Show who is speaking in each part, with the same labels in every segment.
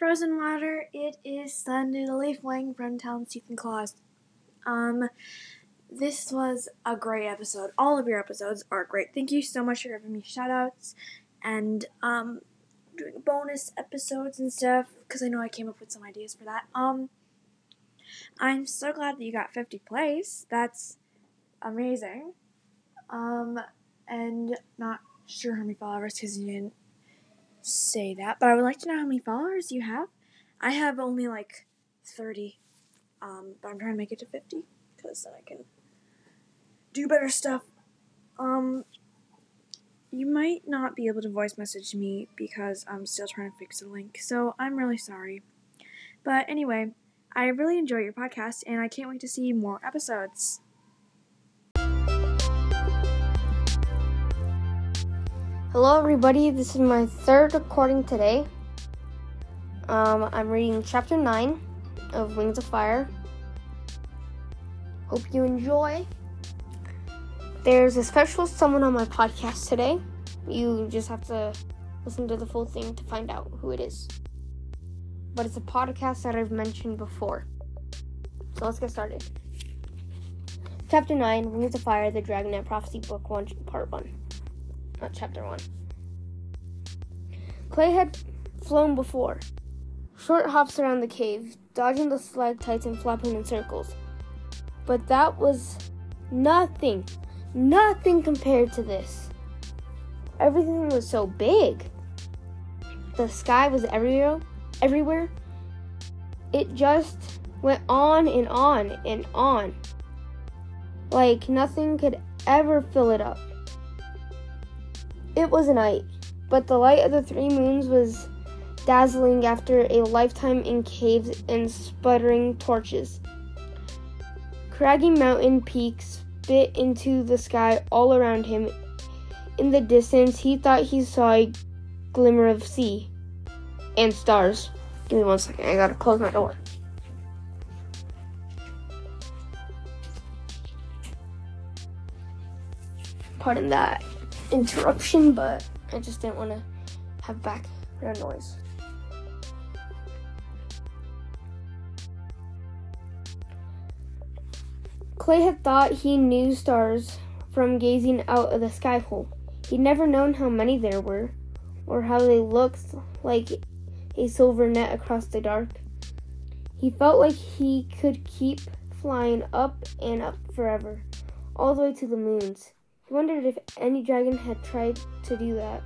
Speaker 1: frozen water. It is splendidly flowing from Talon's teeth and claws. Um, this was a great episode. All of your episodes are great. Thank you so much for giving me shout outs and um doing bonus episodes and stuff because I know I came up with some ideas for that. Um, I'm so glad that you got 50 plays. That's amazing. Um, and not sure how many followers because you didn't say that, but I would like to know how many followers you have. I have only like 30, um, but I'm trying to make it to 50 because then I can do better stuff. Um, you might not be able to voice message me because I'm still trying to fix the link, so I'm really sorry. But anyway, I really enjoy your podcast and I can't wait to see more episodes.
Speaker 2: Hello, everybody. This is my third recording today. Um, I'm reading chapter 9 of Wings of Fire. Hope you enjoy. There's a special someone on my podcast today. You just have to listen to the full thing to find out who it is. But it's a podcast that I've mentioned before. So let's get started. Chapter 9 Wings of Fire, the Dragonet Prophecy Book 1, Part 1 not chapter one. Clay had flown before. Short hops around the cave, dodging the stalactites and flapping in circles. But that was nothing, nothing compared to this. Everything was so big. The sky was everywhere, everywhere. It just went on and on and on. Like nothing could ever fill it up. It was night, but the light of the three moons was dazzling after a lifetime in caves and sputtering torches. Craggy mountain peaks bit into the sky all around him. In the distance, he thought he saw a glimmer of sea and stars. Give me one second, I gotta close my door. Pardon that interruption, but I just didn't want to have background noise. Clay had thought he knew stars from gazing out of the sky hole. He'd never known how many there were, or how they looked like a silver net across the dark. He felt like he could keep flying up and up forever, all the way to the moons. He wondered if any dragon had tried to do that.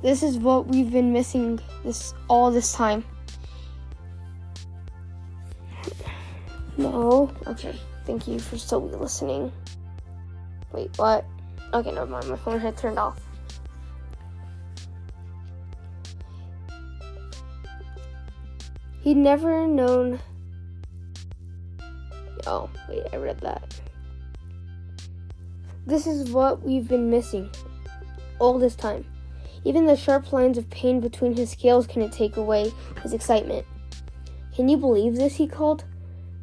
Speaker 2: This is what we've been missing this all this time. No. Okay. Thank you for still listening. Wait, what? Okay, never mind. My phone had turned off. He'd never known. Oh, wait, I read that. This is what we've been missing all this time. Even the sharp lines of pain between his scales couldn't take away his excitement. Can you believe this? he called,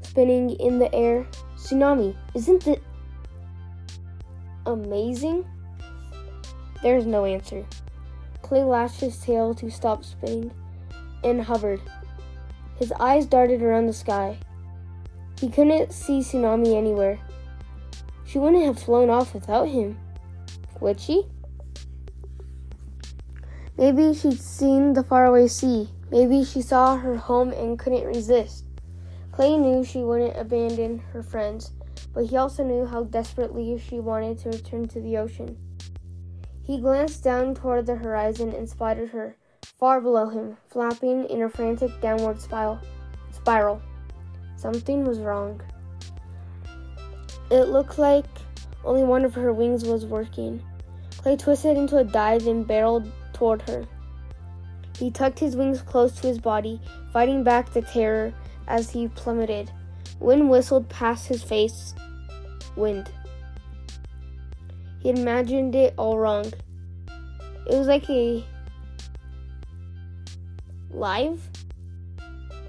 Speaker 2: spinning in the air. Tsunami, isn't it amazing? There's no answer. Clay lashed his tail to stop spinning and hovered. His eyes darted around the sky. He couldn't see Tsunami anywhere. She wouldn't have flown off without him, would she? Maybe she'd seen the faraway sea. Maybe she saw her home and couldn't resist. Clay knew she wouldn't abandon her friends, but he also knew how desperately she wanted to return to the ocean. He glanced down toward the horizon and spotted her, far below him, flapping in a frantic downward spiral. spiral. Something was wrong. It looked like only one of her wings was working. Clay twisted into a dive and barreled toward her. He tucked his wings close to his body, fighting back the terror as he plummeted. Wind whistled past his face. Wind. He imagined it all wrong. It was like a live.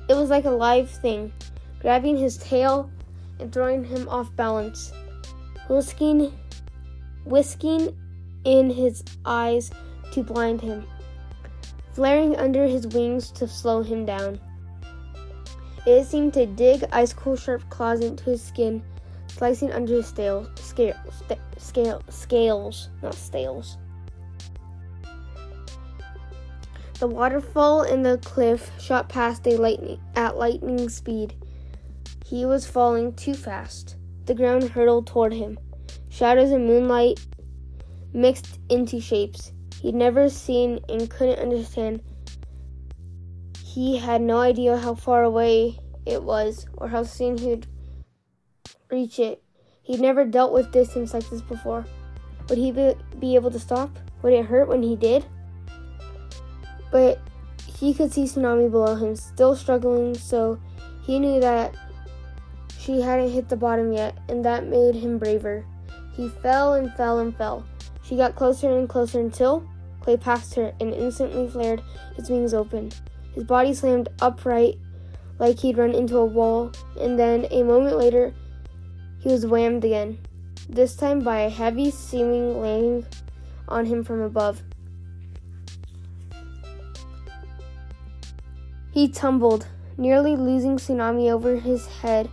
Speaker 2: It was like a live thing, grabbing his tail throwing him off balance, whisking, whisking in his eyes to blind him. flaring under his wings to slow him down. It seemed to dig ice cold sharp claws into his skin, slicing under his stale, scale, scale, scales, not stales. The waterfall and the cliff shot past a lightning at lightning speed. He was falling too fast. The ground hurtled toward him. Shadows and moonlight mixed into shapes he'd never seen and couldn't understand. He had no idea how far away it was or how soon he'd reach it. He'd never dealt with distance like this before. Would he be, able to stop? Would it hurt when he did? But he could see Tsunami below him, still struggling, so he knew that she hadn't hit the bottom yet, and that made him braver. He fell and fell and fell. She got closer and closer until Clay passed her and instantly flared his wings open. His body slammed upright like he'd run into a wall, and then a moment later, he was whammed again, this time by a heavy SeaWing landing on him from above. He tumbled, nearly losing Tsunami over his head,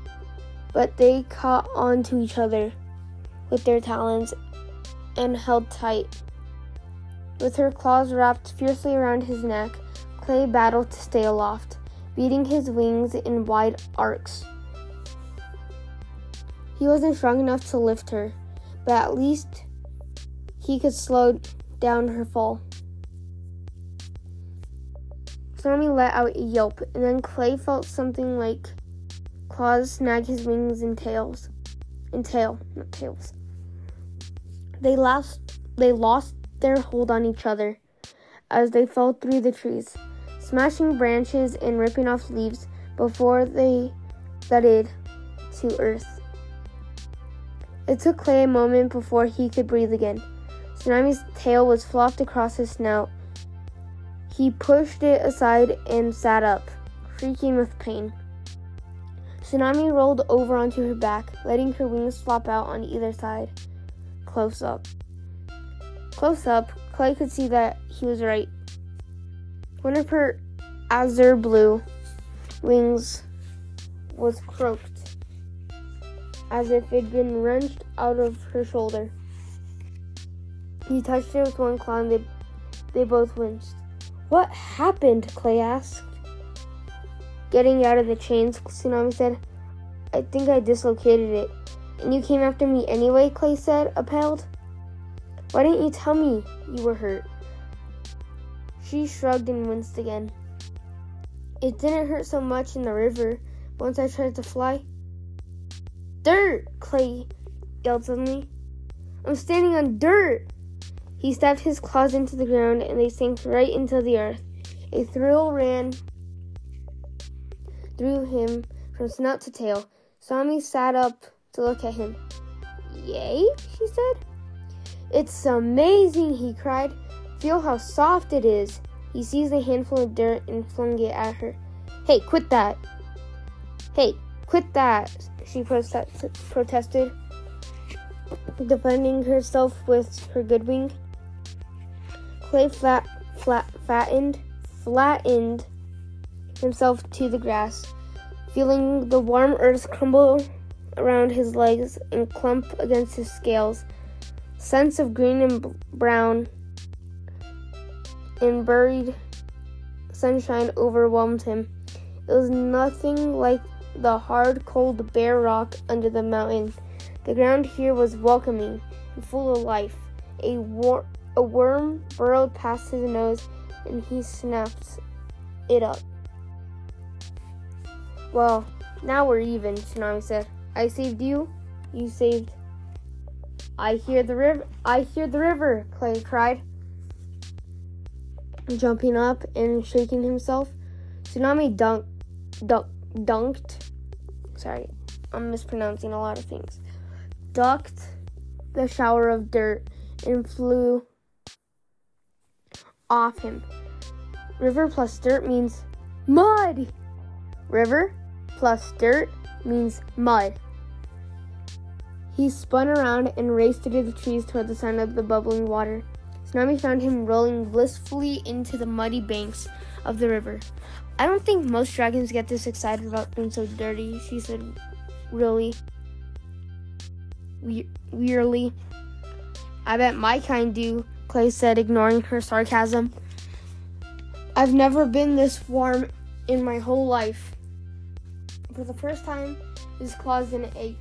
Speaker 2: but they caught on to each other with their talons and held tight. With her claws wrapped fiercely around his neck, Clay battled to stay aloft, beating his wings in wide arcs. He wasn't strong enough to lift her, but at least he could slow down her fall. Tsunami let out a yelp, and then Clay felt something like claws snag his wings and tails. And tail, not tails. They lost they lost their hold on each other as they fell through the trees, smashing branches and ripping off leaves before they thudded to earth. It took Clay a moment before he could breathe again. Tsunami's tail was flopped across his snout. He pushed it aside and sat up, creaking with pain. Tsunami rolled over onto her back, letting her wings flop out on either side. Close up. Close up, Clay could see that he was right. One of her azure blue wings was crooked, as if it'd been wrenched out of her shoulder. He touched it with one claw and they, they both winced. What happened? Clay asked. Getting out of the chains, Tsunami said. I think I dislocated it. And you came after me anyway, Clay said, appalled. Why didn't you tell me you were hurt? She shrugged and winced again. It didn't hurt so much in the river once I tried to fly. Dirt! Clay yelled suddenly. I'm standing on dirt! He stabbed his claws into the ground and they sank right into the earth. A thrill ran through him from snout to tail. Sami sat up to look at him. Yay, she said. It's amazing, he cried. Feel how soft it is. He seized a handful of dirt and flung it at her. Hey, quit that! Hey, quit that! She protested, defending herself with her good wing. Clay flat, flat, fattened, flattened himself to the grass, feeling the warm earth crumble around his legs and clump against his scales. Scents of green and brown and buried sunshine overwhelmed him. It was nothing like the hard, cold, bare rock under the mountain. The ground here was welcoming and full of life. A, wor- a worm burrowed past his nose and he snapped it up. Well, now we're even, Tsunami said. I saved you, you saved. I hear the river, I hear the river, Clay cried. Jumping up and shaking himself, Tsunami dunk, dunk, dunked. Sorry, I'm mispronouncing a lot of things. Ducked the shower of dirt and flew off him. River plus dirt means mud. River plus dirt means mud. He spun around and raced through the trees toward the sound of the bubbling water. Tsunami found him rolling blissfully into the muddy banks of the river. I don't think most dragons get this excited about being so dirty, she said, really we- wearily. I bet my kind do, Clay said, ignoring her sarcasm. I've never been this warm in my whole life. For the first time, his claws didn't ache,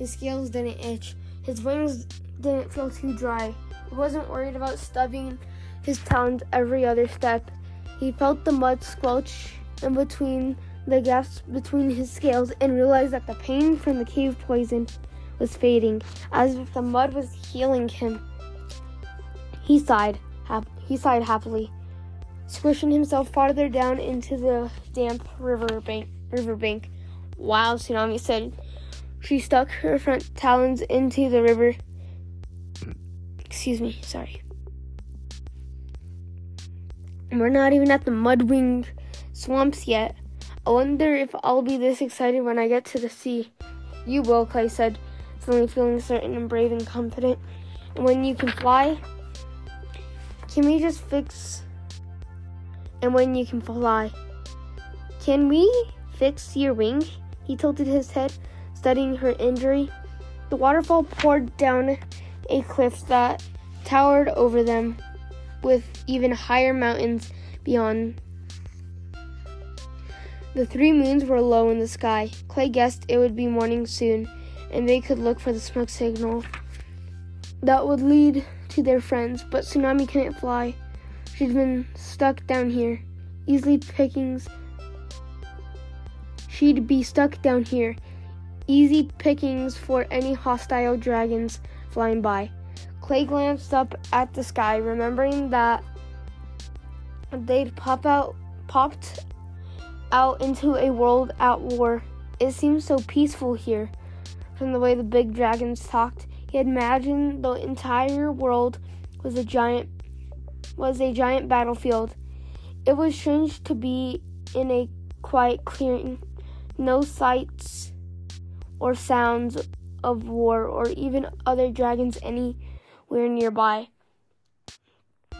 Speaker 2: his scales didn't itch, his wings didn't feel too dry. He wasn't worried about stubbing his talons every other step. He felt the mud squelch in between the gaps between his scales and realized that the pain from the cave poison was fading, as if the mud was healing him. He sighed. Hap- he sighed happily, squishing himself farther down into the damp river bank. Riverbank. Wow, Tsunami said. She stuck her front talons into the river. Excuse me, sorry. We're not even at the mudwing swamps yet. I wonder if I'll be this excited when I get to the sea. You will, Clay said, suddenly feeling certain and brave and confident. And when you can fly, can we just fix. And when you can fly, can we fix your wing? He tilted his head, studying her injury. The waterfall poured down a cliff that towered over them, with even higher mountains beyond. The three moons were low in the sky. Clay guessed it would be morning soon, and they could look for the smoke signal that would lead to their friends, but Tsunami couldn't fly. She'd been stuck down here. Easily pickings. She'd be stuck down here. Easy pickings for any hostile dragons flying by. Clay glanced up at the sky, remembering that they'd pop out popped out into a world at war. It seemed so peaceful here. From the way the big dragons talked, he had imagined the entire world was a giant was a giant battlefield. It was strange to be in a quiet clearing, no sights or sounds of war or even other dragons anywhere nearby.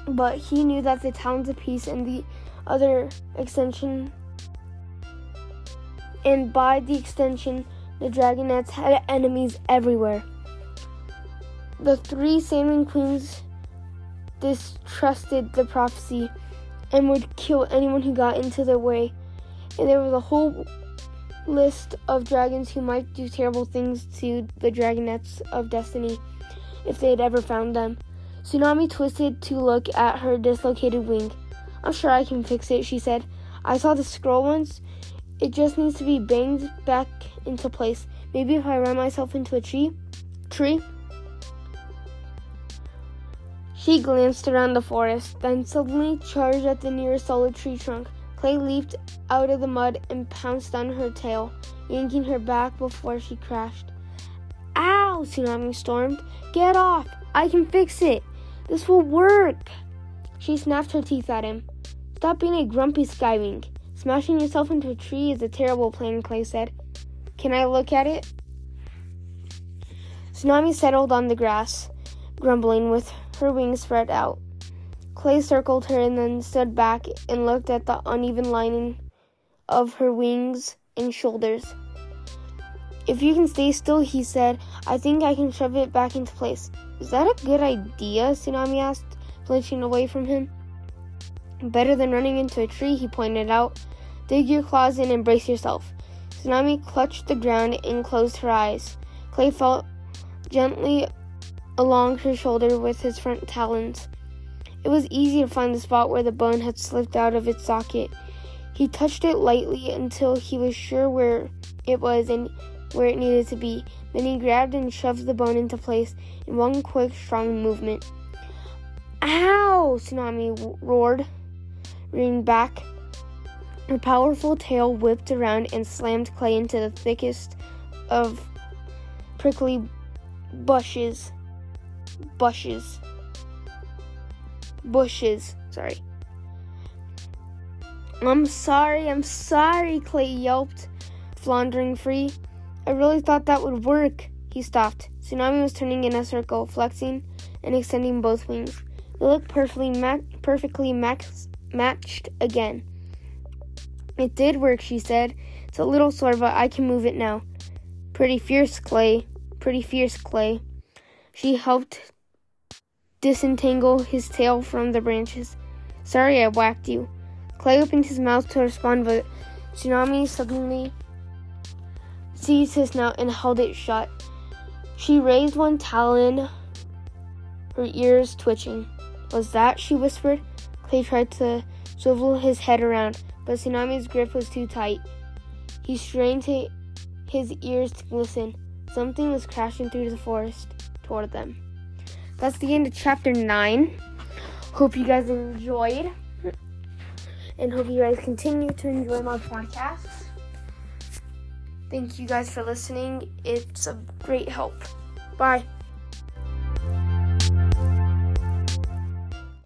Speaker 2: But he knew that the Talons of Peace and the other extension and by the extension the dragonets had enemies everywhere. The three Sandwing Queens distrusted the prophecy and would kill anyone who got into their way. And there was a whole list of dragons who might do terrible things to the dragonets of destiny if they had ever found them. Tsunami twisted to look at her dislocated wing. I'm sure I can fix it, she said. I saw the scroll once. It just needs to be banged back into place. Maybe if I run myself into a tree. Tree? She glanced around the forest, then suddenly charged at the nearest solid tree trunk. Clay leaped out of the mud and pounced on her tail, yanking her back before she crashed. Ow! Tsunami stormed. Get off! I can fix it! This will work! She snapped her teeth at him. Stop being a grumpy skywing. Smashing yourself into a tree is a terrible plan, Clay said. Can I look at it? Tsunami settled on the grass, grumbling with her wings spread out. Clay circled her and then stood back and looked at the uneven lining of her wings and shoulders. If you can stay still, he said, I think I can shove it back into place. Is that a good idea? Tsunami asked, flinching away from him. Better than running into a tree, he pointed out. Dig your claws in and brace yourself. Tsunami clutched the ground and closed her eyes. Clay felt gently along her shoulder with his front talons. It was easy to find the spot where the bone had slipped out of its socket. He touched it lightly until he was sure where it was and where it needed to be. Then he grabbed and shoved the bone into place in one quick, strong movement. Ow! Tsunami roared, rearing back. Her powerful tail whipped around and slammed Clay into the thickest of prickly bushes. Bushes. Bushes. Sorry. I'm sorry, I'm sorry, Clay yelped, floundering free. I really thought that would work. He stopped. Tsunami was turning in a circle, flexing and extending both wings. They looked perfectly ma- perfectly max- matched again. It did work, she said. It's a little sore, but I can move it now. Pretty fierce, Clay. Pretty fierce, Clay. She helped disentangle his tail from the branches. Sorry I whacked you. Clay opened his mouth to respond, but Tsunami suddenly seized his snout and held it shut. She raised one talon, her ears twitching. Was that? she whispered. Clay tried to swivel his head around, but Tsunami's grip was too tight. He strained his ears to listen. Something was crashing through the forest toward them. That's the end of chapter 9. Hope you guys enjoyed. And hope you guys continue to enjoy my podcasts. Thank you guys for listening. It's a great help. Bye.